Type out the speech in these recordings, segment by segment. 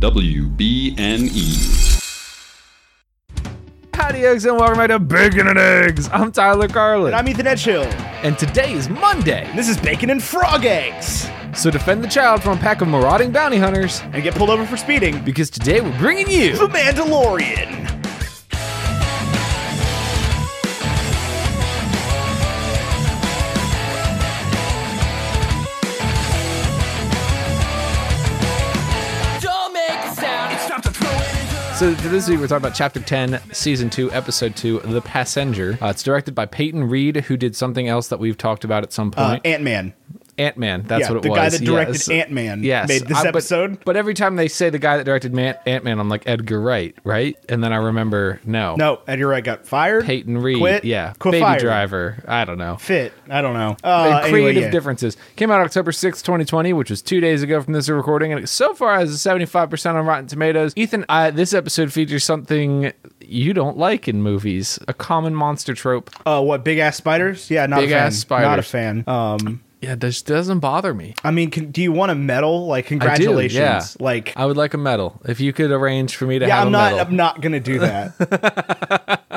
WBNE. Howdy, eggs, and welcome back to Bacon and Eggs. I'm Tyler Carlin. And I'm Ethan Edgehill. and today is Monday. And this is Bacon and Frog Eggs. So defend the child from a pack of marauding bounty hunters And get pulled over for speeding. because today we're bringing you The Mandalorian. So this week, we're talking about Chapter 10, Season 2, Episode 2, The Passenger. Uh, it's directed by Peyton Reed, who did something else that we've talked about at some point. Uh, point. Ant Man. That's yeah, what it the was. The guy that directed Yes. Ant-Man Yes. made this Uh, but- episode. But, every time they say the guy that directed Man- Ant-Man, I'm like, Edgar Wright, right? And then I remember, no. No, Eddie Wright got fired. Peyton Reed. Quit. Yeah. Quit Baby fired. Driver. I don't know. Fit. I don't know. Uh, creative anyway, yeah. differences. Came out October sixth, 2020, which was two days ago from this recording, and it so far has a 75% on Rotten Tomatoes. Ethan, I, this episode features something you don't like in movies a common monster trope. Uh, what big ass spiders? Yeah, not Big a fan. ass Not a fan. Um, Yeah, this doesn't bother me. I mean, can, do you want a medal? Like, congratulations. yeah. Like, I would like a medal. If you could arrange for me to yeah, have I'm a not. medal. I'm not gonna do that.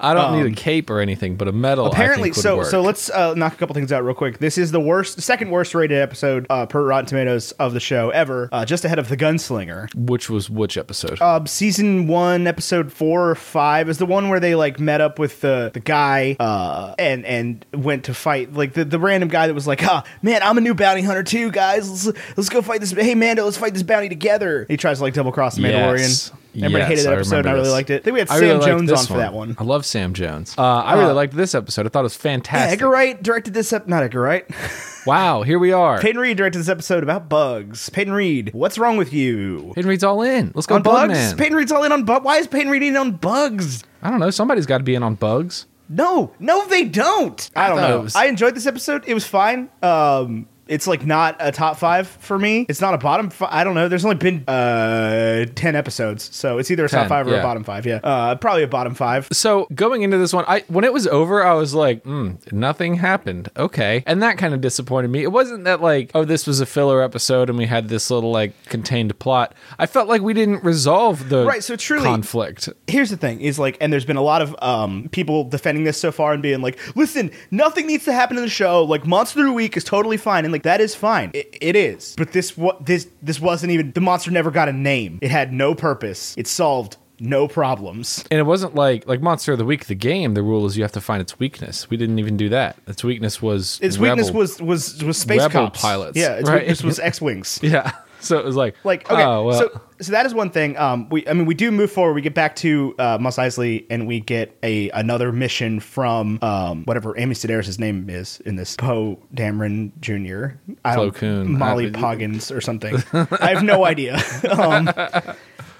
I don't need a cape or anything, but a medal. I Apparently, so work. so let's uh, knock a couple things out real quick. This is the worst, second worst rated episode uh, per Rotten Tomatoes of the show ever, uh, just ahead of the Gunslinger. Which was which episode? Uh, season one, episode four or five is the one where they like met up with the the guy uh, and and went to fight like the, the random guy that was like, ah, man, I'm a new bounty hunter too, guys. Let's let's go fight this. Hey, Mando, let's fight this bounty together. He tries to like double cross the Mandalorian. Yes. Everybody Yes, hated that I episode, and I really this. liked it. I think we had I Sam really Jones on for that one. I love Sam Jones. Uh, I really Uh, liked this episode. I thought it was Yeah, fantastic. Edgar Wright directed this ep- not Edgar Wright. Wow, here we are. Peyton Reed directed this episode about bugs. Peyton Reed, what's wrong with you? Peyton Reed's all in. Let's go, on bugs? Bugman. Peyton Reed's all in on bugs. Why is Peyton Reed in on bugs? I don't know. Somebody's got to be in on bugs. No, no, they don't. I, don't know. was- I enjoyed this episode. It was fine. Um, it's like not a top five for me. It's not a bottom. Fi- I don't know. There's only been uh ten episodes, so it's either a 10, top five or yeah. a bottom five. Yeah, uh, probably a bottom five. So going into this one, I when it was over, I was like, mm, nothing happened. Okay, and that kind of disappointed me. It wasn't that like, oh, this was a filler episode and we had this little like contained plot. I felt like we didn't resolve the Right, so truly- conflict. here's the thing is like and there's been a lot of um people defending this so far and being like listen nothing needs to happen in the show like monster of the week is totally fine and like that is fine it, it is but this what this this wasn't even the monster never got a name it had no purpose it solved no problems And it wasn't like like Monster of the Week, the game. The rule is you have to find its weakness. We didn't even do that. Its weakness was its weakness was was was space rebel cops pilots, yeah its right? weakness was x-wings yeah. So it was like like okay oh, well, so so that is one thing um we i mean we do move forward we get back to uh Mos Eisley and we get a another mission from um whatever amy sedaris' name is in this. Poe dameron jr I don't- Koon. molly I- poggins or something. I have no idea. Um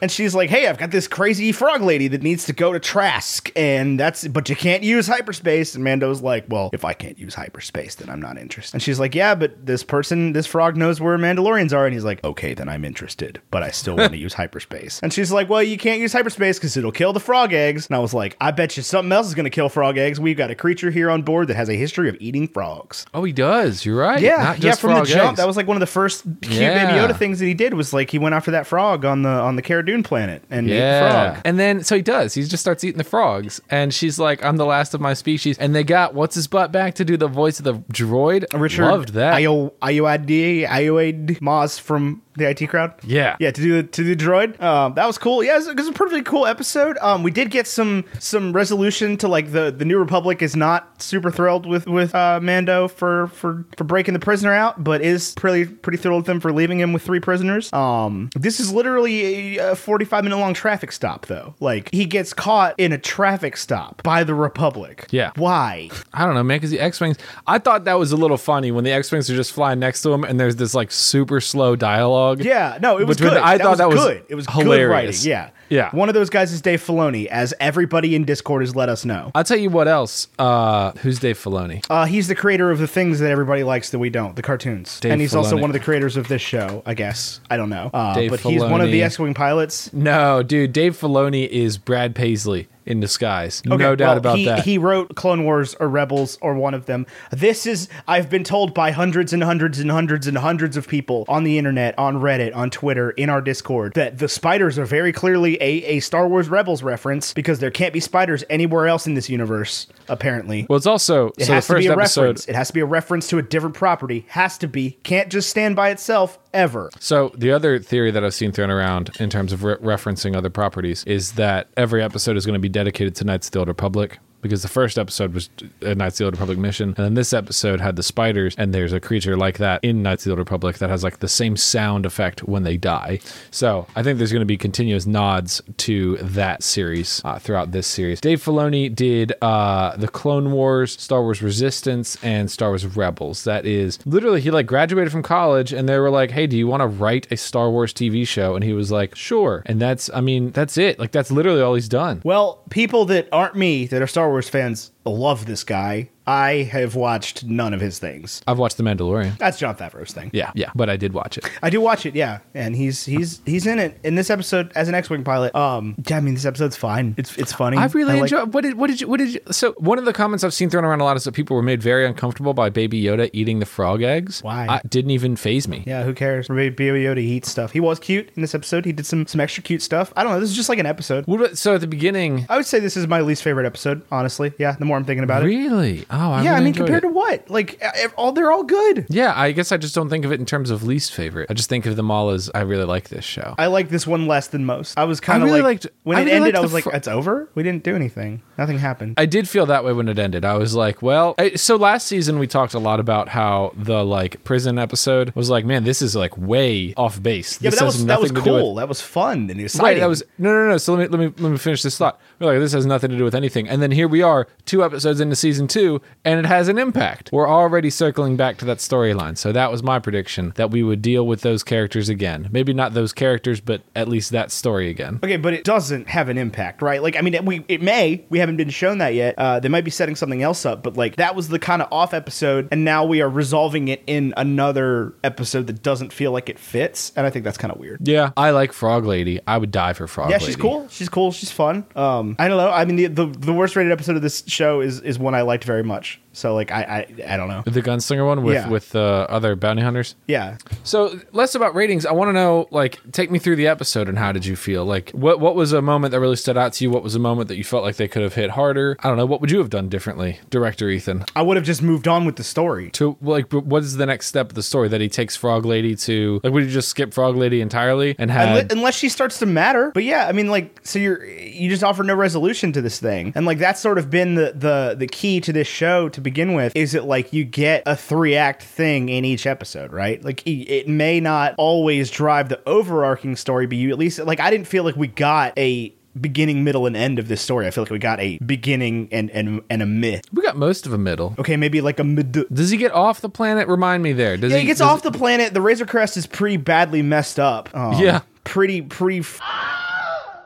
and she's like, "Hey, I've got this crazy frog lady that needs to go to Trask, and that's but you can't use hyperspace." And Mando's like, "Well, if I can't use hyperspace, then I'm not interested." And she's like, "Yeah, but this person, this frog knows where Mandalorians are." And he's like, "Okay, then I'm interested, but I still want to use hyperspace." And she's like, "Well, you can't use hyperspace because it'll kill the frog eggs." And I was like, "I bet you something else is going to kill frog eggs. We've got a creature here on board that has a history of eating frogs." oh, he does. You're right. Yeah, Not yeah. From the frog jump, eggs. that was like one of the first cute Yeah. Baby Yoda things that he did was like he went after that frog on the on the Cara Dune planet and ate the frog. And then so he does. He just starts eating the frogs. And she's like, I'm the last of my species. And they got what's his butt back to do the voice of the droid. Richard Loved that. Ayoade Ayoade Moss from the IT crowd. Yeah. Yeah, to do to the droid. Um, that was cool. Yeah, it was, it was a perfectly cool episode. Um, we did get some some resolution to like the the New Republic is not super thrilled with with uh, Mando for for for breaking the prisoner out, but is pretty pretty thrilled with him for leaving him with three prisoners. Um, this is literally a, a forty five minute long traffic stop though. Like he gets caught in a traffic stop by the Republic. Yeah. Why? I don't know, man, because the X Wings, I thought that was a little funny when the X Wings are just flying next to him and there's this like super slow dialogue. Yeah, no, it was good. the- I that thought was that was good. It was hilarious. good writing. Yeah. Yeah. One of those guys is Dave Filoni, as everybody in Discord has let us know. I'll tell you what else. Uh, who's Dave Filoni? Uh, he's the creator of the things that everybody likes that we don't, the cartoons. Dave and he's also one of the creators of this show, I guess. I don't know. Uh, but he's one of the Filoni. X-Wing pilots. No, dude, Dave Filoni is Brad Paisley in disguise. Okay, no doubt well, about he, that. He wrote Clone Wars or Rebels or one of them. This is I've been told by hundreds and hundreds and hundreds and hundreds of people on the internet, on Reddit, on Twitter, in our Discord that the spiders are very clearly a, a Star Wars Rebels reference because there can't be spiders anywhere else in this universe. Apparently, well, it's also it so the has to be a episode. reference. It has to be a reference to a different property. Has to be. Can't just stand by itself ever. So the other theory that I've seen thrown around in terms of re- referencing other properties is that every episode is going to be dedicated to Knights of the Old Republic. Because the first episode was a Knights of the Old Republic mission, and then this episode had the spiders, and there's a creature like that in Knights of the Old Republic that has like the same sound effect when they die. So I think there's going to be continuous nods to that series uh, throughout this series. Dave Filoni did uh, the Clone Wars, Star Wars Resistance, and Star Wars Rebels. That is literally he like graduated from college, and they were like, "Hey, do you want to write a Star Wars TV show?" And he was like, "Sure." And that's, I mean, that's it. Like that's literally all he's done. Well, people that aren't me, that are Star Wars fans, love this guy. I have watched none of his things. I've watched The Mandalorian. That's Jon Favreau's thing. Yeah, yeah, but I did watch it. I do watch it, yeah, and he's he's he's in it in this episode as an X-wing pilot. Um, yeah, I mean this episode's fine. It's it's funny. I really enjoy. What did what did you what did you? So one of the comments I've seen thrown around a lot is that people were made very uncomfortable by Baby Yoda eating the frog eggs. Why? I, didn't even phase me. Yeah, who cares? Baby Yoda eats stuff. He was cute in this episode. He did some some extra cute stuff. I don't know. This is just like an episode. What about, so at the beginning, I would say this is my least favorite episode, honestly. Yeah, the more I'm thinking about it. really? Oh, I Yeah, I mean, compared it. to what? Like, all they're all good. Yeah, I guess I just don't think of it in terms of least favorite. I just think of them all as I really like this show. I like this one less than most. I was kind of really like liked- when I it really ended. I was like, fr- "It's over. We didn't do anything. Nothing happened." I did feel that way when it ended. I was like, well, I, so last season we talked a lot about how the like prison episode was like, man, this is like way off base. yeah, this but that has was that was do with- cool. That was fun and exciting. Right, that was no, no, no. So let me let me let me finish this thought. We're like, this has nothing to do with anything, and then here we are, two episodes into season two, and it has an impact. We're already circling back to that storyline. So that was my prediction that we would deal with those characters again. Maybe not those characters, but at least that story again. Okay, but it doesn't have an impact, right? Like, I mean, we it may. We haven't been shown that yet. Uh, they might be setting something else up, but like that was the kind of off episode, and now we are resolving it in another episode that doesn't feel like it fits, and I think that's kind of weird. Yeah, I like Frog Lady. I would die for Frog Yeah, Lady. she's cool. She's cool. She's fun. Um, I don't know. I mean, the, the the worst rated episode of this show is is one I liked very much much. So like, I I, I don't know. The gunslinger one with Yeah. with uh, other bounty hunters. Yeah. So less about ratings. I want to know, like, take me through the episode and how did you feel? Like, what what was a moment that really stood out to you? What was a moment that you felt like they could have hit harder? I don't know. What would you have done differently, director Ethan? I would have just moved on with the story. To like, what is the next step of the story that he takes Frog Lady to? Like, would you just skip Frog Lady entirely and Unle- had? unless she starts to matter. But yeah, I mean, like, so you're you just offer no resolution to this thing, and like that's sort of been the the the key to this show to begin with. Is it like you get a three act thing in each episode, right? Like it may not always drive the overarching story, but you at least like I didn't feel like we got a beginning, middle, and end of this story. I feel like we got a beginning and and and a mid. we got most of a middle. Okay, maybe like a mid. Does he get off the planet? Remind me there. Does Yeah, he gets does- off the planet. The Razor Crest is pretty badly messed up. Um, Yeah. pretty pretty. F-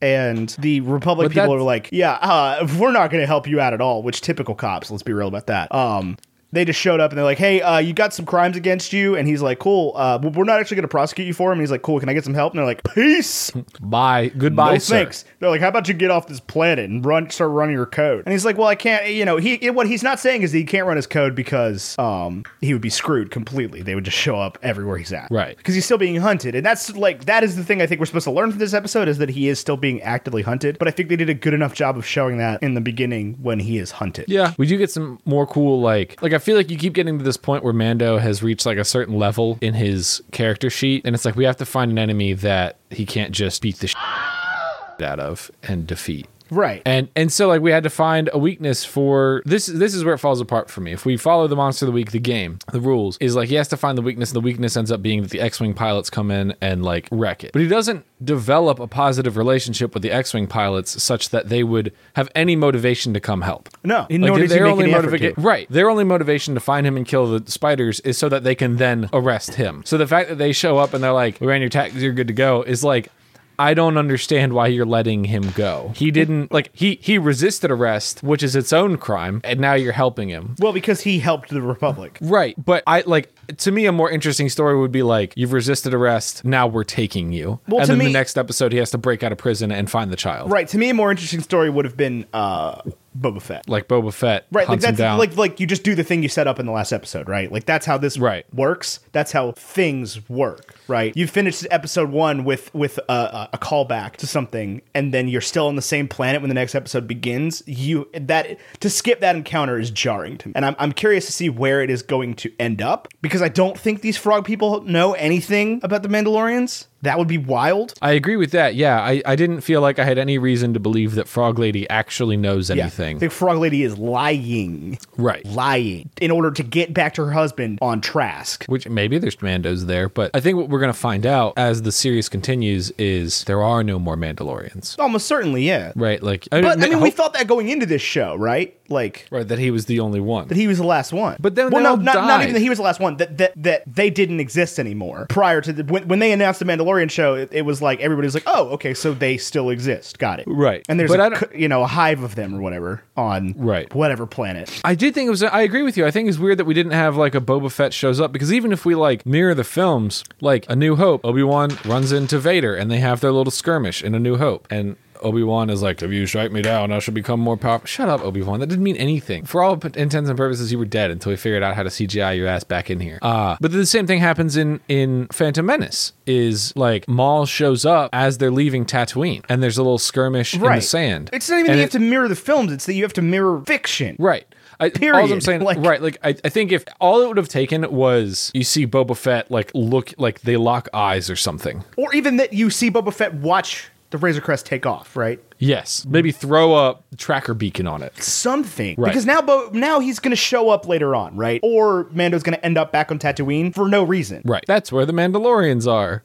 and the Republic But people are like, yeah, uh, we're not going to help you out at all. Which typical cops. Let's be real about that. Um, they just showed up and they're like, hey, uh, you got some crimes against you, and he's like, cool. Uh, we're not actually going to prosecute you for him. And he's like, cool. Can I get some help? And they're like, peace. Bye. Goodbye, no thanks. They're like, how about you get off this planet and run, start running your code? And he's like, well, I can't. You know, he what he's not saying is that he can't run his code because um he would be screwed completely. They would just show up everywhere he's at, Right. Because he's still being hunted, and that's like that is the thing I think we're supposed to learn from this episode is that he is still being actively hunted. But I think they did a good enough job of showing that in the beginning when he is hunted. Yeah, we do get some more cool like like I feel like you keep getting to this point where Mando has reached like a certain level in his character sheet, and it's like we have to find an enemy that he can't just beat the shit out of and defeat. Right. And and so like we had to find a weakness for this this is where it falls apart for me. If we follow the monster of the week, the game, the rules is like he has to find the weakness, and the weakness ends up being that the X-Wing pilots come in and like wreck it. But he doesn't develop a positive relationship with the X-Wing pilots such that they would have any motivation to come help. no, Like nor does he their make only motivation, right? Their only motivation to find him and kill the spiders is so that they can then arrest him. So the fact that they show up and they're like, "We ran your tags, you're good to go," is like, I don't understand why you're letting him go. He didn't like he he resisted arrest, which is its own crime, and now you're helping him. Well, because he helped the Republic. Right. But I like to me a more interesting story would be like you've resisted arrest, now we're taking you. Well, and to then me- the next episode he has to break out of prison and find the child. Right. To me, a more interesting story would have been uh, Boba Fett. Like Boba Fett Right, like that's like like you just do the thing you set up in the last episode, right? Like that's how this Right. works. That's how things work, right? You finished episode one with with a, a, callback to something, and then you're still on the same planet when the next episode begins. You that to skip that encounter is jarring to me, and I'm I'm curious to see where it is going to end up because I don't think these frog people know anything about the Mandalorians. That would be wild. I agree with that. Yeah, I, I didn't feel like I had any reason to believe that Frog Lady actually knows Yeah. Anything. I think Frog Lady is lying, Right. lying in order to get back to her husband on Trask. Which maybe there's Mandos there, but I think what we're going to find out as the series continues is there are no more Mandalorians. Almost certainly, yeah. Right? Like, But I mean, we thought that going into this show, right? Like right that he was the only one. that he was the last one. But then well, no, not, not even that he was the last one. That that that they didn't exist anymore prior to the when, when they announced the Mandalorian show. It, it was like everybody was like, oh, okay, so they still exist. Got it. Right. And there's But a you know a hive of them or whatever on Right. whatever planet. I did think it was. I agree with you. I think it's weird that we didn't have like a Boba Fett shows up because even if we like mirror the films, like A New Hope, Obi Wan runs into Vader and they have their little skirmish in A New Hope, and Obi Wan is like, "If you strike me down, I shall become more powerful." Shut up, Obi Wan. That didn't mean anything. For all intents and purposes, you were dead until we figured out how to CGI your ass back in here. Uh, but the same thing happens in in Phantom Menace. Is like Maul shows up as they're leaving Tatooine, and there's a little skirmish in the sand. It's not even And that you it- have to mirror the films. It's that you have to mirror fiction. Right. I, Period. All I'm saying, Like- right? Like, I, I think if all it would have taken was you see Boba Fett like look like they lock eyes or something. Or even that you see Boba Fett watch the Razor Crest take off, right? Yes, maybe throw a tracker beacon on it. something Right. because now Bo- now he's going to show up later on, right? Or Mando's going to end up back on Tatooine for no reason. Right. That's where the Mandalorians are.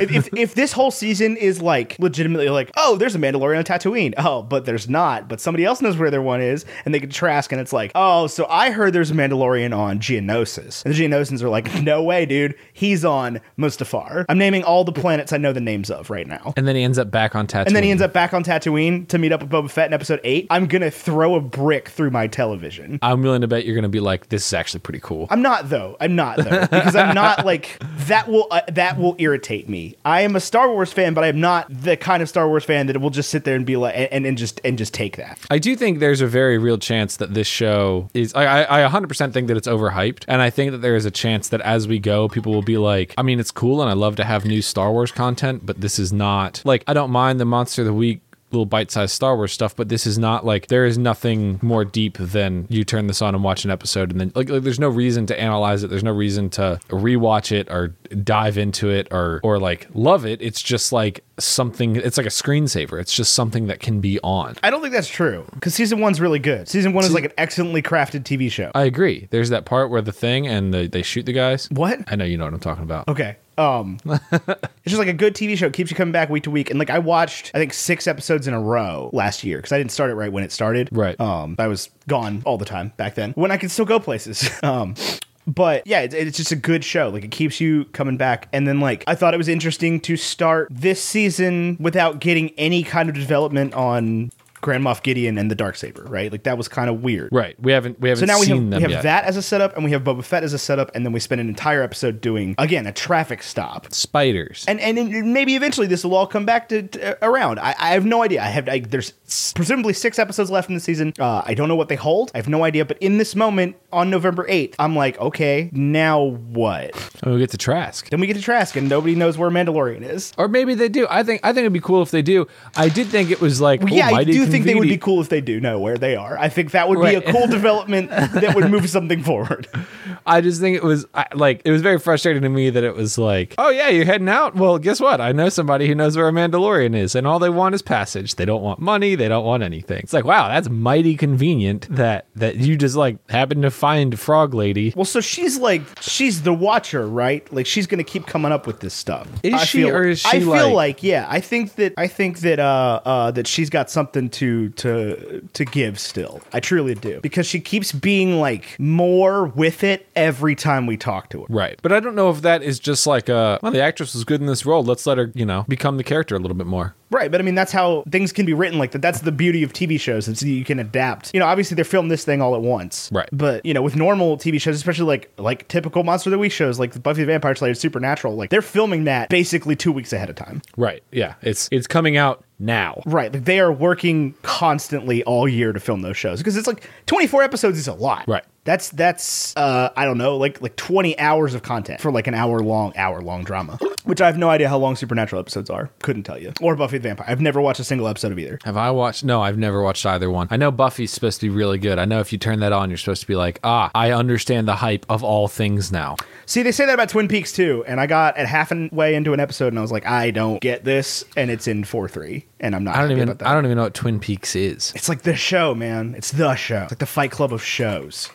If, if if this whole season is like legitimately like, oh, there's a Mandalorian on Tatooine, oh, but there's not, but somebody else knows where their one is, and they can Trask, and it's like, oh, so I heard there's a Mandalorian on Geonosis, and the Geonosians are like, no way, dude, he's on Mustafar. I'm naming all the planets I know the names of right now. And then he ends up back on Tatooine. And then he ends up back on Tatooine to meet up with Boba Fett in episode 8. I'm going to throw a brick through my television. I'm willing to bet you're going to be like, this is actually pretty cool. I'm not though. I'm not though because I'm not like that will uh, that will irritate me. I am a Star Wars fan, but I'm not the kind of Star Wars fan that will just sit there and be like and, and just and just take that. I do think there's a very real chance that this show is. I, I, I 100% think that it's overhyped. And I think that there is a chance that as we go, people will be like, I mean, it's cool and I love to have new Star Wars content, but this is not like, I don't mind the Monster of the Week little bite-sized Star Wars stuff, but this is not like there is nothing more deep than you turn this on and watch an episode and then like, like there's no reason to analyze it. There's no reason to rewatch it or dive into it or or like love it. It's just like something it's like a screensaver. It's just something that can be on. I don't think that's true because season one's really good. Season one is like an excellently crafted TV show. I agree. There's that part where the thing and the, they shoot the guys. what? I know you know what I'm talking about. Okay. Um, it's just like a good TV show. It keeps you coming back week to week. And like I watched, I think six episodes in a row last year because I didn't start it right when it started. Right. Um, I was gone all the time back then when I could still go places. um, but yeah, it's, it's just a good show. Like it keeps you coming back. And then like I thought it was interesting to start this season without getting any kind of development on Grand Moff Gideon and the dark saber. Right. Like that was kind of weird. Right. We haven't we haven't So now we have, we have yet. that as a setup, and we have Boba Fett as a setup, and then we spend an entire episode doing again a traffic stop. Spiders. And and then maybe eventually this will all come back to, to- around. I, I have no idea. I have I, there's presumably six episodes left in the season. Uh, I don't know what they hold. I have no idea. But in this moment on November eighth, I'm like, okay, now what? and we get to Trask. Then we get to Trask, and nobody knows where Mandalorian is. Or maybe they do. I think I think it'd be cool if they do. I did think it was like Well, oh, yeah, I mighty do think they would be cool if they do know where they are. I think that would be a cool development that would move something forward. I just think it was I, like it was very frustrating to me that it was like, oh yeah, you're heading out. Well, guess what? I know somebody who knows where a Mandalorian is, and all they want is passage. They don't want money. They don't want anything. It's like, wow, that's mighty convenient that that you just like happen to find Frog Lady. Well, so she's like she's the watcher, right? Like she's gonna keep coming up with this stuff. Is I she, feel, or is she? I feel like- like yeah. I think that I think that uh uh that she's got something to to to give still. I truly do because she keeps being like more with it every time we talk to her. Right. But I don't know if that is just like uh well the actress was good in this role. Let's let her, you know, become the character a little bit more. Right, but I mean that's how things can be written like that. That's the beauty of TV shows. Is you can adapt. You know, obviously they're filming this thing all at once. Right. But you know, with normal TV shows, especially like like typical Monster of the Week shows, like Buffy the Vampire Slayer, Supernatural, like they're filming that basically two weeks ahead of time. Right. Yeah. It's it's coming out now. Right, like they are working constantly all year to film those shows because it's like twenty four episodes is a lot. Right. That's that's uh I don't know like like twenty hours of content for like an hour long hour long drama, which I have no idea how long Supernatural episodes are. Couldn't tell you. Or Buffy Vampire. I've never watched a single episode of either. Have I watched? No, I've never watched either one. I know Buffy's supposed to be really good. I know if you turn that on, you're supposed to be like, ah, I understand the hype of all things now. See, they say that about Twin Peaks too, and I got at half an way into an episode, and I was like, I don't get this, and it's in four three, and I'm not. I don't even. I don't even know what Twin Peaks is. It's like the show, man. It's the show. It's like the Fight Club of shows.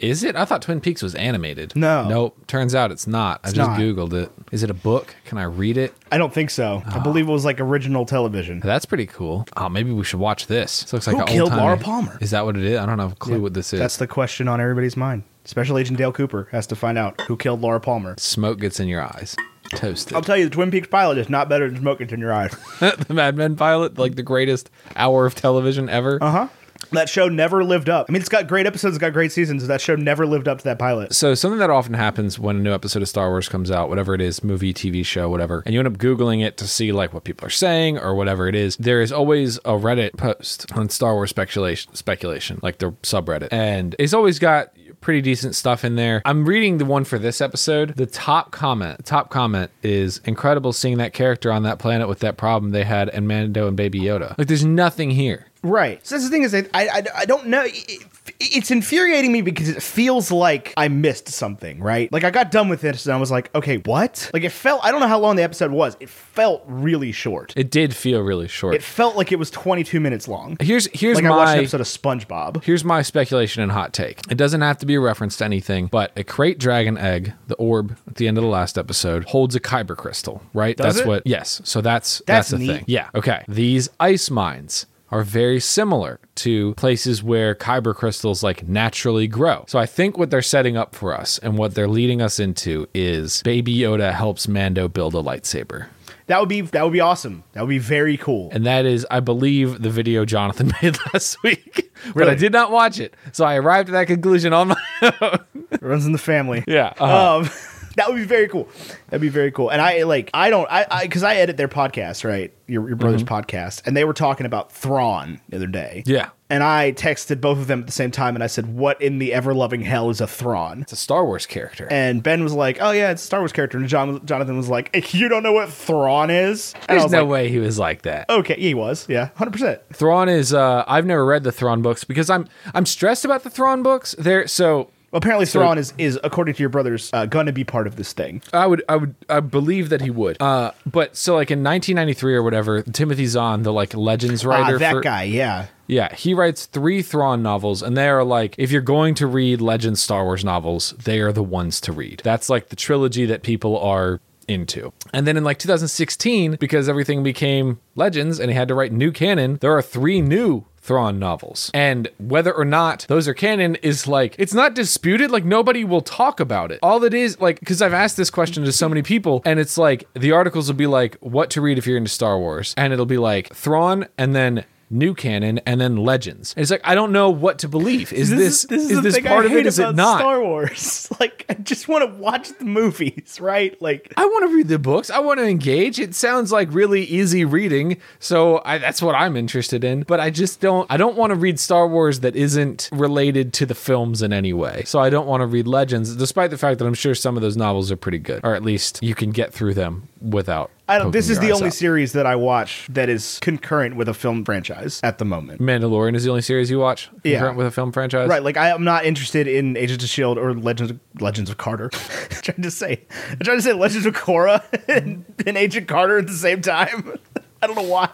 Is it? I thought Twin Peaks was animated. No. Nope. Turns out it's not. I just not. googled it. Is it a book? Can I read it? I don't think so. I believe it was like original television. That's pretty cool. Oh, maybe we should watch this. This looks like Who an killed old-timey- Laura Palmer? Is that what it is? I don't have a clue what this is. That's the question on everybody's mind. Special Agent Dale Cooper has to find out who killed Laura Palmer. Smoke gets in your eyes. Toasted. I'll tell you, the Twin Peaks pilot is not better than Smoke Gets in Your Eyes. the Mad Men pilot, like the greatest hour of television ever. Uh huh. That show never lived up. I mean, it's got great episodes, it's got great seasons. That show never lived up to that pilot. So something that often happens when a new episode of Star Wars comes out, whatever it is, movie, TV show, whatever, and you end up googling it to see like what people are saying or whatever it is, there is always a Reddit post on Star Wars speculation, speculation, like the subreddit, and it's always got pretty decent stuff in there. I'm reading the one for this episode. The top comment, top comment is incredible seeing that character on that planet with that problem they had and Mando and Baby Yoda. Like there's nothing here. Right. So that's the thing is, I, I, I don't know. It- it's infuriating me because it feels like I missed something, right? Like I got done with this and I was like, okay, what? Like it felt, I don't know how long the episode was. It felt really short. It did feel really short. It felt like it was 22 minutes long. here's here's Like my I watched an episode of SpongeBob. Here's my speculation and hot take. It doesn't have to be a reference to anything, but a krayt dragon egg, the orb at the end of the last episode, holds a kyber crystal, right? Does that's it? what yes. So that's that's, That's the neat. thing. Yeah. Okay. These ice mines are very similar to places where kyber crystals like naturally grow. So I think what they're setting up for us and what they're leading us into is Baby Yoda helps Mando build a lightsaber. That would be that would be awesome. That would be very cool. And that is, I believe, the video Jonathan made last week. But I did not watch it. So I arrived at that conclusion on my own. Runs in the family. Yeah. uh-huh. Um, that would be very cool. That'd be very cool. And I like I don't I I because I edit their podcast right, your your brother's podcast, and they were talking about Thrawn the other day. Yeah. And I texted both of them at the same time, and I said, "What in the ever loving hell is a Thrawn?" It's a Star Wars character. And Ben was like, "Oh yeah, it's a Star Wars character." And John, Jonathan was like, "You don't know what Thrawn is?" And I There's no like, way he was like that. "Okay, he was. Yeah, hundred percent." Thrawn is uh I've never read the Thrawn books because I'm I'm stressed about the Thrawn books. They're so Apparently, Thrawn is is according to your brothers uh, going to be part of this thing. I would I would I believe that he would. Uh but so like in 1993 or whatever, Timothy Zahn, the like legends Ah, writer that for guy, yeah. Yeah, he writes three Thrawn novels, and they are like, if you're going to read Legends Star Wars novels, they are the ones to read. That's like the trilogy that people are into. And then in like 2016, because everything became Legends and he had to write new canon, there are three new Thrawn novels. And whether or not those are canon is like, it's not disputed. Like, nobody will talk about it. All it is, like, because I've asked this question to so many people, and it's like, the articles will be like, what to read if you're into Star Wars. And it'll be like, Thrawn, and then new canon and then legends. And it's like I don't know what to believe. Is this, is the this thing part I of it? Is it not? Star Wars. Like, I just want to watch the movies, right? Like, I want to read the books. I want to engage. It sounds like really easy reading, so I, that's what I'm interested in. But I just don't. I don't want to read Star Wars that isn't related to the films in any way. So I don't want to read Legends, despite the fact that I'm sure some of those novels are pretty good, or at least you can get through them without. I don't. This is the only out. series that I watch that is concurrent with a film franchise at the moment. Mandalorian is the only series you watch Yeah. concurrent with a film franchise. Right, like I am not interested in Agents of Shield or Legends of, Legends of Carter. I'm trying to say, I'm trying to say Legends of Korra and, and Agent Carter at the same time. I don't know why,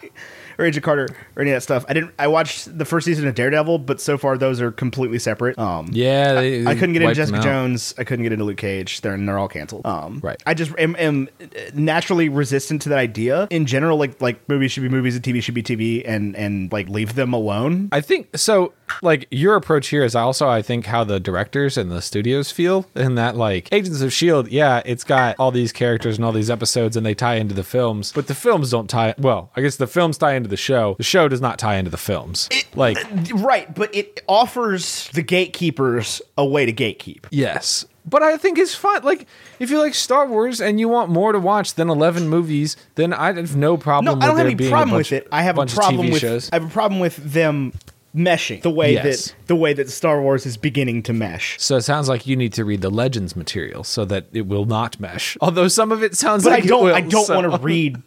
or Agent Carter or any of that stuff. I didn't. I watched the first season of Daredevil, but so far those are completely separate. Um, Yeah, they, I couldn't get into Jessica. Jones. I couldn't get into Luke Cage. They're they're all canceled. Um, Right. I just am, am naturally resistant to that idea. In general, like like movies should be movies and TV should be TV, and and like leave them alone. I think so. Like your approach here is also I think how the directors and the studios feel in that like Agents of Shield, yeah, it's got all these characters and all these episodes and they tie into the films, but the films don't tie well, I guess the films tie into the show. The show does not tie into the films. like uh, Right, but it offers the gatekeepers a way to gatekeep. Yes. But I think it's fun. Like, if you like Star Wars and you want more to watch than 11 movies, then I have no problem No, I don't have any problem with it. I have a problem with shows. I have a problem with them meshing the way Yes. that the way that Star Wars is beginning to mesh. So it sounds like you need to read the Legends material so that it will not mesh. Although some of it sounds But like I don't. Will, I don't so- want to read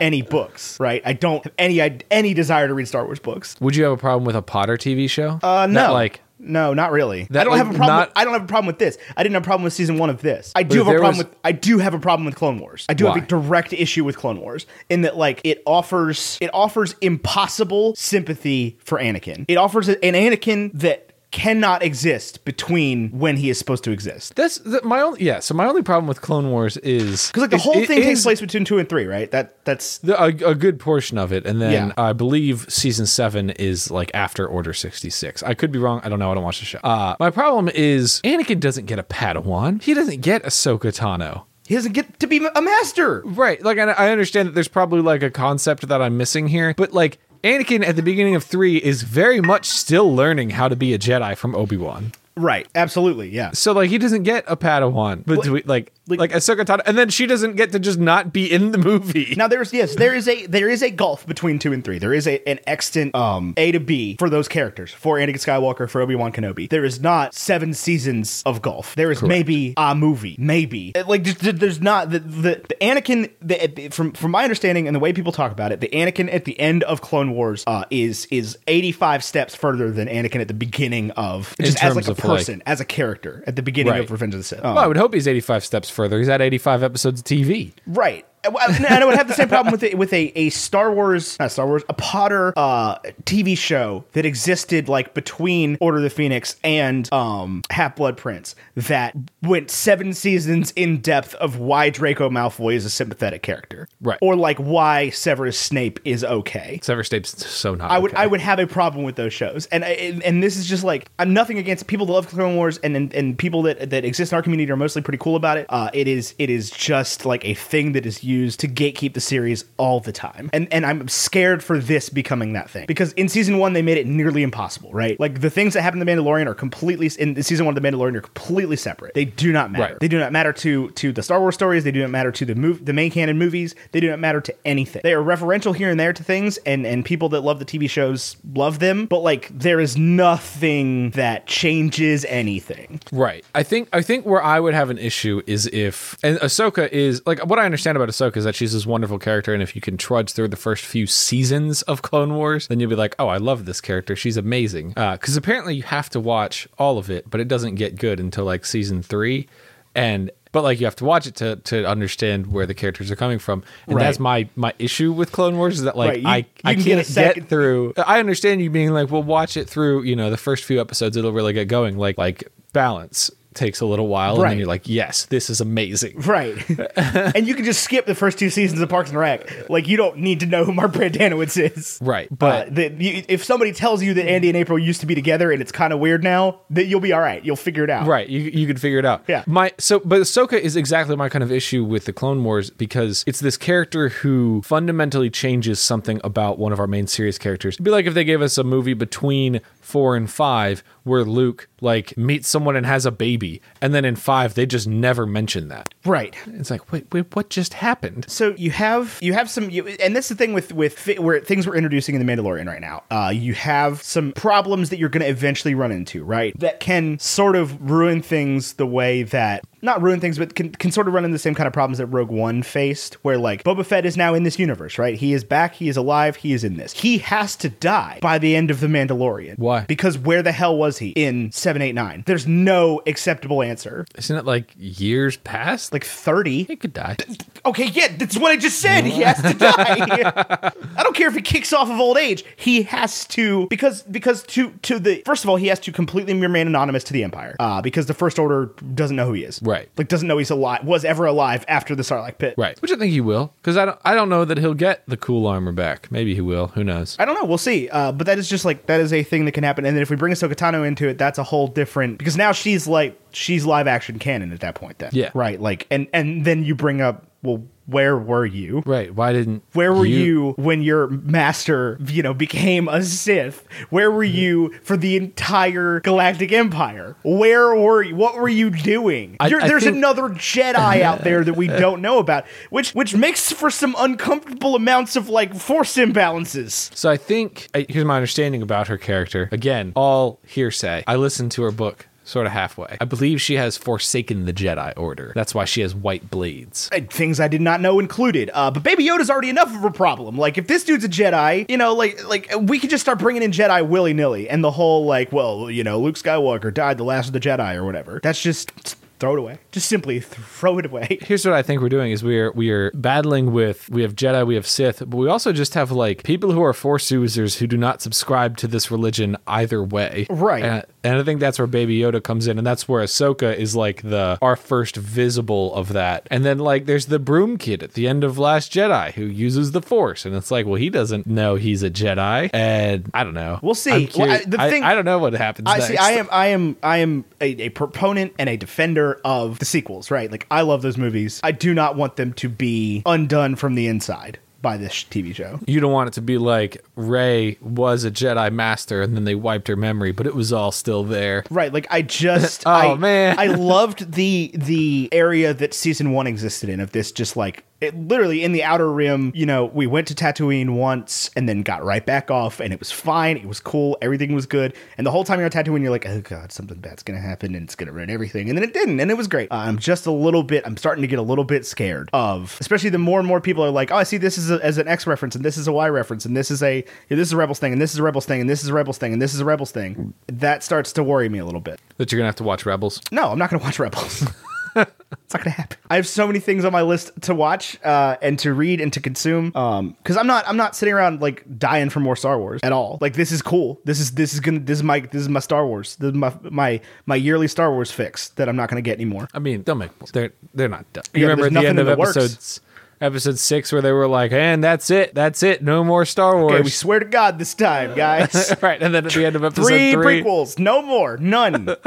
any books. Right. I don't have any any desire to read Star Wars books. Would you have a problem with a Potter TV show? Uh, no. Like, no, not really. That, I don't like, have a problem. not- with, I don't have a problem with this. I didn't have a problem with season one of this. I do have a problem was- with. I do have a problem with Clone Wars. I do have a direct issue with Clone Wars in that like it offers it offers impossible sympathy for Anakin. It offers an Anakin that cannot exist between when he is supposed to exist. that's the, my only. Yeah. So my only problem with Clone Wars is Because like the it- whole it thing takes is place between two and three, right? That that's the, a, a good portion of it, and then Yeah. I believe season seven is like after Order sixty six. I could be wrong. I don't know. I don't watch the show. Uh, my problem is Anakin doesn't get a Padawan. He doesn't get Ahsoka Tano. he doesn't get to be a master. Right. Like, I, I understand that there's probably like a concept that I'm missing here, but like, Anakin at the beginning of three is very much still learning how to be a Jedi from Obi Wan. Right. Absolutely. Yeah. So like, he doesn't get a Padawan, but like, like, like- like Ahsoka Tano, and then she doesn't get to just not be in the movie. Now there's yes, there is a there is a gulf between two and three. There is a an extant um A to B for those characters. For Anakin Skywalker, for Obi Wan Kenobi. There is not seven seasons of golf. There is maybe a movie, maybe Uh, like there's not the the, the Anakin the, from from my understanding and the way people talk about it. The Anakin at the end of Clone Wars uh, is is 85 steps further than Anakin at the beginning of just as like a of, like- person, as a character at the beginning Right. of Revenge of the Sith. Well, I would hope he's 85 steps further. He's had 85 episodes of TV. Right. And I would have the same problem with it, with a, a Star Wars, not Star Wars, a Potter uh, TV show that existed like between Order of the Phoenix and um, Half Blood Prince that went seven seasons in depth of why Draco Malfoy is a sympathetic character, Right. Or like why Severus Snape is okay. Severus Snape's so not. I would okay. I would have a problem with those shows, and and, and this is just like I'm nothing against people that love Clone Wars, and and, and people that that exist in our community are mostly pretty cool about it. Uh, it is it is just like a thing that is used to gatekeep the series all the time, and and I'm scared for this becoming that thing because in season one they made it nearly impossible, right? Like the things that happen in the Mandalorian are completely in season one of the Mandalorian are completely separate. They do not matter. Right. They do not matter to to the Star Wars stories. They do not matter to the move the main canon movies. They do not matter to anything. They are referential here and there to things, and and people that love the TV shows love them. But like there is nothing that changes anything. Right. I think I think where I would have an issue is if and Ahsoka is like what I understand about Ahsoka is that she's this wonderful character, and if you can trudge through the first few seasons of Clone Wars, then you'll be like, oh, I love this character. She's amazing. Uh, because apparently you have to watch all of it, but it doesn't get good until like season three, and but like you have to watch it to to understand where the characters are coming from, and Right. that's my my issue with Clone Wars is that like Right, you- I you I can can't get get through. I understand you being like, well, watch it through. You know, the first few episodes, it'll really get going. Like like balance takes a little while, and Right. then you're like, yes, this is amazing. Right. and you can just skip the first two seasons of Parks and Rec. Like you don't need to know who Mark Brendanawicz is. Right, But but that you, if somebody tells you that Andy and April used to be together and it's kind of weird now, that you'll be all right. You'll figure it out. Right, you you could figure it out. Yeah. My so but Ahsoka is exactly my kind of issue with the Clone Wars because it's this character who fundamentally changes something about one of our main series characters. It'd be like if they gave us a movie between four and five where Luke like meets someone and has a baby, and then in five they just never mention that. Right. It's like, wait, wait, what just happened? So you have you have some, you, and that's the thing with with where things we're introducing in the Mandalorian right now. Uh, you have some problems that you're going to eventually run into, right? That can sort of ruin things the way that not ruin things, but can, can sort of run into the same kind of problems that Rogue One faced, where like Boba Fett is now in this universe, right? He is back, he is alive, he is in this. He has to die by the end of the Mandalorian. Why? Because where the hell was he in seven, eight, nine? There's no acceptable answer. Isn't it like years past? Like Like thirty. he could die. Okay, yeah, that's what I just said. He has to die. I don't don't care if he kicks off of old age. He has to because because to to the first of all he has to completely remain anonymous to the Empire uh, because the First Order doesn't know who he is. Right. Like doesn't know he's alive. Was ever alive after the Sarlacc pit. Right. Which I think he will, because I don't. I don't know that he'll get the cool armor back. Maybe he will. Who knows? I don't know. We'll see. Uh, but that is just like that is a thing that can happen. And then if we bring Ahsoka Tano into it, that's a whole different because now she's like she's live action canon at that point. Then Yeah. right. Like and and then you bring up well, where were you? Right. Why didn't? Where were you, when your master, you know, became a Sith? Where were mm-hmm. you for the entire Galactic Empire? Where were you? What were you doing? I- I there's think- another Jedi out there that we don't know about, which which makes for some uncomfortable amounts of like force imbalances. So I think here's my understanding about her character. Again, all hearsay. I listened to her book sort of halfway. I believe she has forsaken the Jedi Order. That's why she has white blades. Uh, Things I did not know included. Uh, but Baby Yoda's already enough of a problem. Like, if this dude's a Jedi, you know, like, like we could just start bringing in Jedi willy nilly, and the whole like, well, you know, Luke Skywalker died the last of the Jedi or whatever. That's just throw it away. Just simply throw it away. Here's what I think we're doing is we are we are battling with we have Jedi, we have Sith, but we also just have like people who are Force users who do not subscribe to this religion either way. Right. And, and I think that's where Baby Yoda comes in, and that's where Ahsoka is like the our first visible of that. And then like there's the broom kid at the end of Last Jedi who uses the Force, and it's like, well, he doesn't know he's a Jedi, and I don't know. We'll see. Well, I- the I, thing- I don't know what happens. I next. see. I am. I am. I am a, a proponent and a defender of the sequels. Right. Like I love those movies. I do not want them to be undone from the inside by this TV show. You don't want it to be like Rey was a Jedi master and then they wiped her memory, but it was all still there. Right, like I just Oh, I, man. I loved the the area that season 1 existed in of this just like it literally in the outer rim, you know, we went to Tatooine once and then got right back off and it was fine, it was cool, everything was good. And the whole time you're on Tatooine you're like, "Oh god, something bad's going to happen and it's going to ruin everything." And then it didn't and it was great. Uh, I'm just a little bit I'm starting to get a little bit scared of especially the more and more people are like, "Oh, I see this is a, as an X reference and this is a Y reference and this is a this is a Rebels thing and this is a Rebels thing and this is a Rebels thing and this is a Rebels thing." That starts to worry me a little bit. That you're gonna have to watch Rebels. No, I'm not going to watch Rebels. it's not going to happen. I have so many things on my list to watch uh, and to read and to consume. Um, because I'm not, I'm not sitting around like dying for more Star Wars at all. Like this is cool. This is, this is gonna, this is my, this is my Star Wars. This is my, my, my yearly Star Wars fix that I'm not going to get anymore. I mean, they'll make they're they're not done. Yeah, You remember at the end of in the works. episodes episode six where they were like, and that's it, that's it, no more Star Wars. Okay, we swear to God this time, guys. right, and then at the end of episode three, three, prequels, no more, none.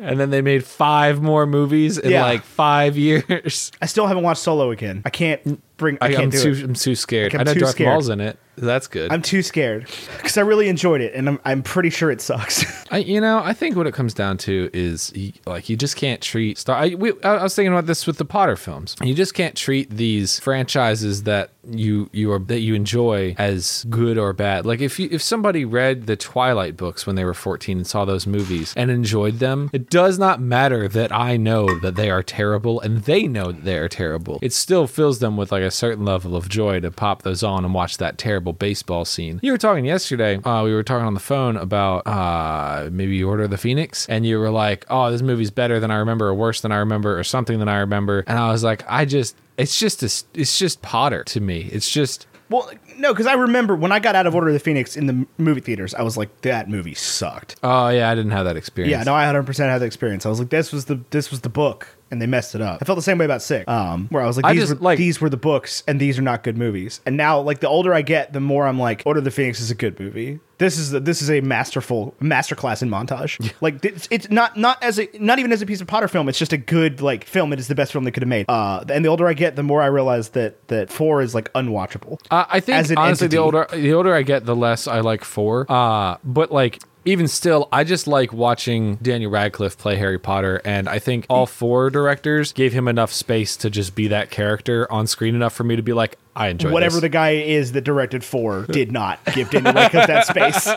and then they made five more movies in Yeah. like five years. I still haven't watched Solo again. I can't bring. I I, can't am do too it. I'm too scared. I'm I know too Darth scared. Maul's in it. That's good. I'm too scared because I really enjoyed it, and I'm, I'm pretty sure it sucks. I, you know, I think what it comes down to is like you just can't treat Star. I, we, I was thinking about this with the Potter films. You just can't treat these franchises that you you are that you enjoy as good or bad. Like if you if somebody read the Twilight books when they were 14 and saw those movies and enjoyed them, it does not matter that I know that they are terrible and they know that they are terrible. It still fills them with like a certain level of joy to pop those on and watch that terrible baseball scene. You were talking yesterday. Uh, we were talking on the phone about uh, maybe Order of the Phoenix, and you were like, "Oh, this movie's better than I remember, or worse than I remember, or something than I remember." And I was like, "I just." It's just a, it's just Potter to me. It's just Well, no, because I remember when I got out of Order of the Phoenix in the movie theaters, I was like, that movie sucked. oh yeah, I didn't have that experience. Yeah, no, I 100 percent had the experience. I was like, this was the this was the book, and they messed it up. I felt the same way about Sick, um, where I was like, I these just, were like- these were the books, and these are not good movies. And now, like the older I get, the more I'm like, Order of the Phoenix is a good movie. This is a, this is a masterful masterclass in montage. Like it's, it's not not as a not even as a piece of Potter film. It's just a good like film. It is the best film they could have made. Uh, and the older I get, the more I realize that that four is like unwatchable. Uh, I think as an honestly, the older the older I get, the less I like four. Uh, but like even still, I just like watching Daniel Radcliffe play Harry Potter, and I think all four directors gave him enough space to just be that character on screen enough for me to be like, I enjoy Whatever this. the guy is that directed four did not give Daniel Radcliffe that space.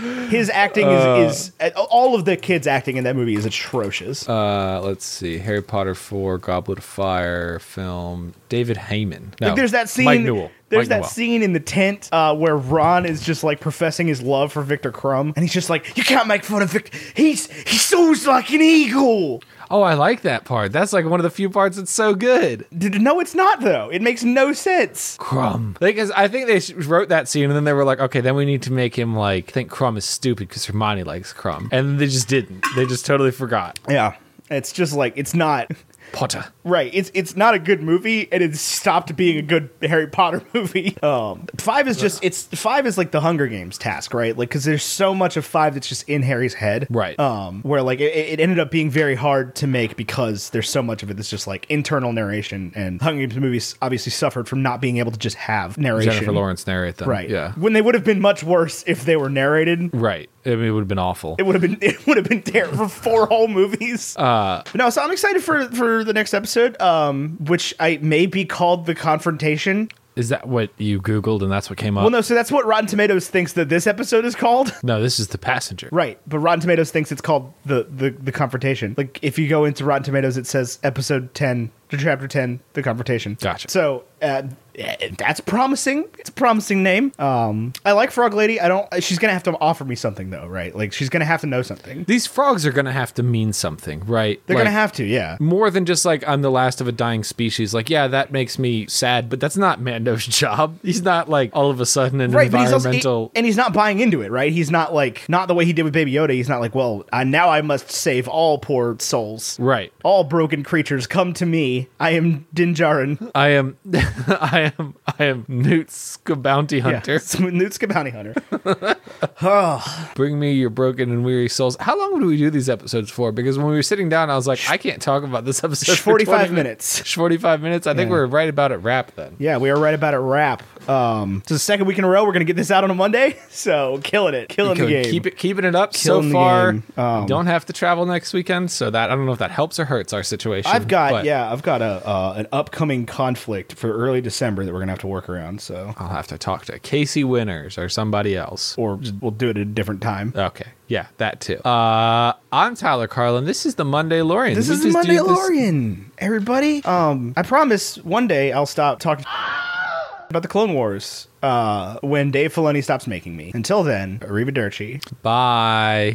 His acting is, is all of the kids acting in that movie is atrocious. uh, let's see, Harry Potter four, Goblet of Fire film, David Heyman. No, like there's that scene. Mike Newell. There's that scene in the tent uh, where Ron is just like professing his love for Viktor Krum, and he's just like, "You can't make fun of Viktor. He's he soars like an eagle." Oh, I like that part. That's like one of the few parts that's so good. Did no, it's not though. It makes no sense. Krum. Because I think they wrote that scene and then they were like, okay, then we need to make him like think Krum is stupid because Hermione likes Krum. And they just didn't. They just totally forgot. Yeah, it's just like it's not. Potter. Right. It's it's not a good movie, and it's stopped being a good Harry Potter movie. Um, five is just it's five is like the Hunger Games task, right? Like because there's so much of five that's just in Harry's head, Right. Um, where like it, it ended up being very hard to make because there's so much of it that's just like internal narration, and Hunger Games movies obviously suffered from not being able to just have narration. Jennifer Lawrence narrate them. Right. Yeah. When they would have been much worse if they were narrated. Right. I mean, it would have been awful. It would have been it would have been terrible for four whole movies. Uh, no, so I'm excited for for the next episode, um, which I may be called the confrontation. Is that what you Googled and that's what came up? Well, no, so that's what Rotten Tomatoes thinks that this episode is called. no, this is the passenger. Right, but Rotten Tomatoes thinks it's called the the the confrontation. Like if you go into Rotten Tomatoes, it says episode ten to chapter ten, the confrontation. Gotcha. So uh, that's promising. It's a promising name. Um, I like Frog Lady. I don't. She's gonna have to offer me something though, right? Like she's gonna have to know something. These frogs are going to have to mean something, right? They're Like, gonna have to, yeah. more than just like I'm the last of a dying species. Like, yeah, that makes me sad, but that's not Mando's job. He's not like all of a sudden an Right, but he's also, environmental. and he's not buying into it, right? He's not like not the way he did with Baby Yoda. He's not like, well, uh, now I must save all poor souls, right. all broken creatures. Come to me. I am Din Djarin. I am, I am, I am Newt hunter. Yeah, Newt Bounty Hunter. Bring me your broken and weary souls. How long would we do these episodes for? Because when we were sitting down, I was like, I can't talk about this episode. for 45 20 minutes. 45 minutes. I think we're right about at wrap then. Yeah, we are right about it. Wrap. Um, it's the second week in a row. We're gonna get this out on a Monday, so killing it, killing the game. Keep it, keeping it up. Killing so far. Um, don't have to travel next weekend, so that I don't know if that helps or hurts our situation. I've got but yeah, I've got a uh, an upcoming conflict for early December that we're gonna have to work around. So, I'll have to talk to Casey Winners or somebody else. or just, we'll do it at a different time. Okay, yeah, that too. Uh, I'm Tyler Carlin. This is the Monday Lorian. This is the Mandalorian, everybody. Um, I promise one day I'll stop talking about the Clone Wars uh, when Dave Filoni stops making me. Until then, arrivederci. Bye.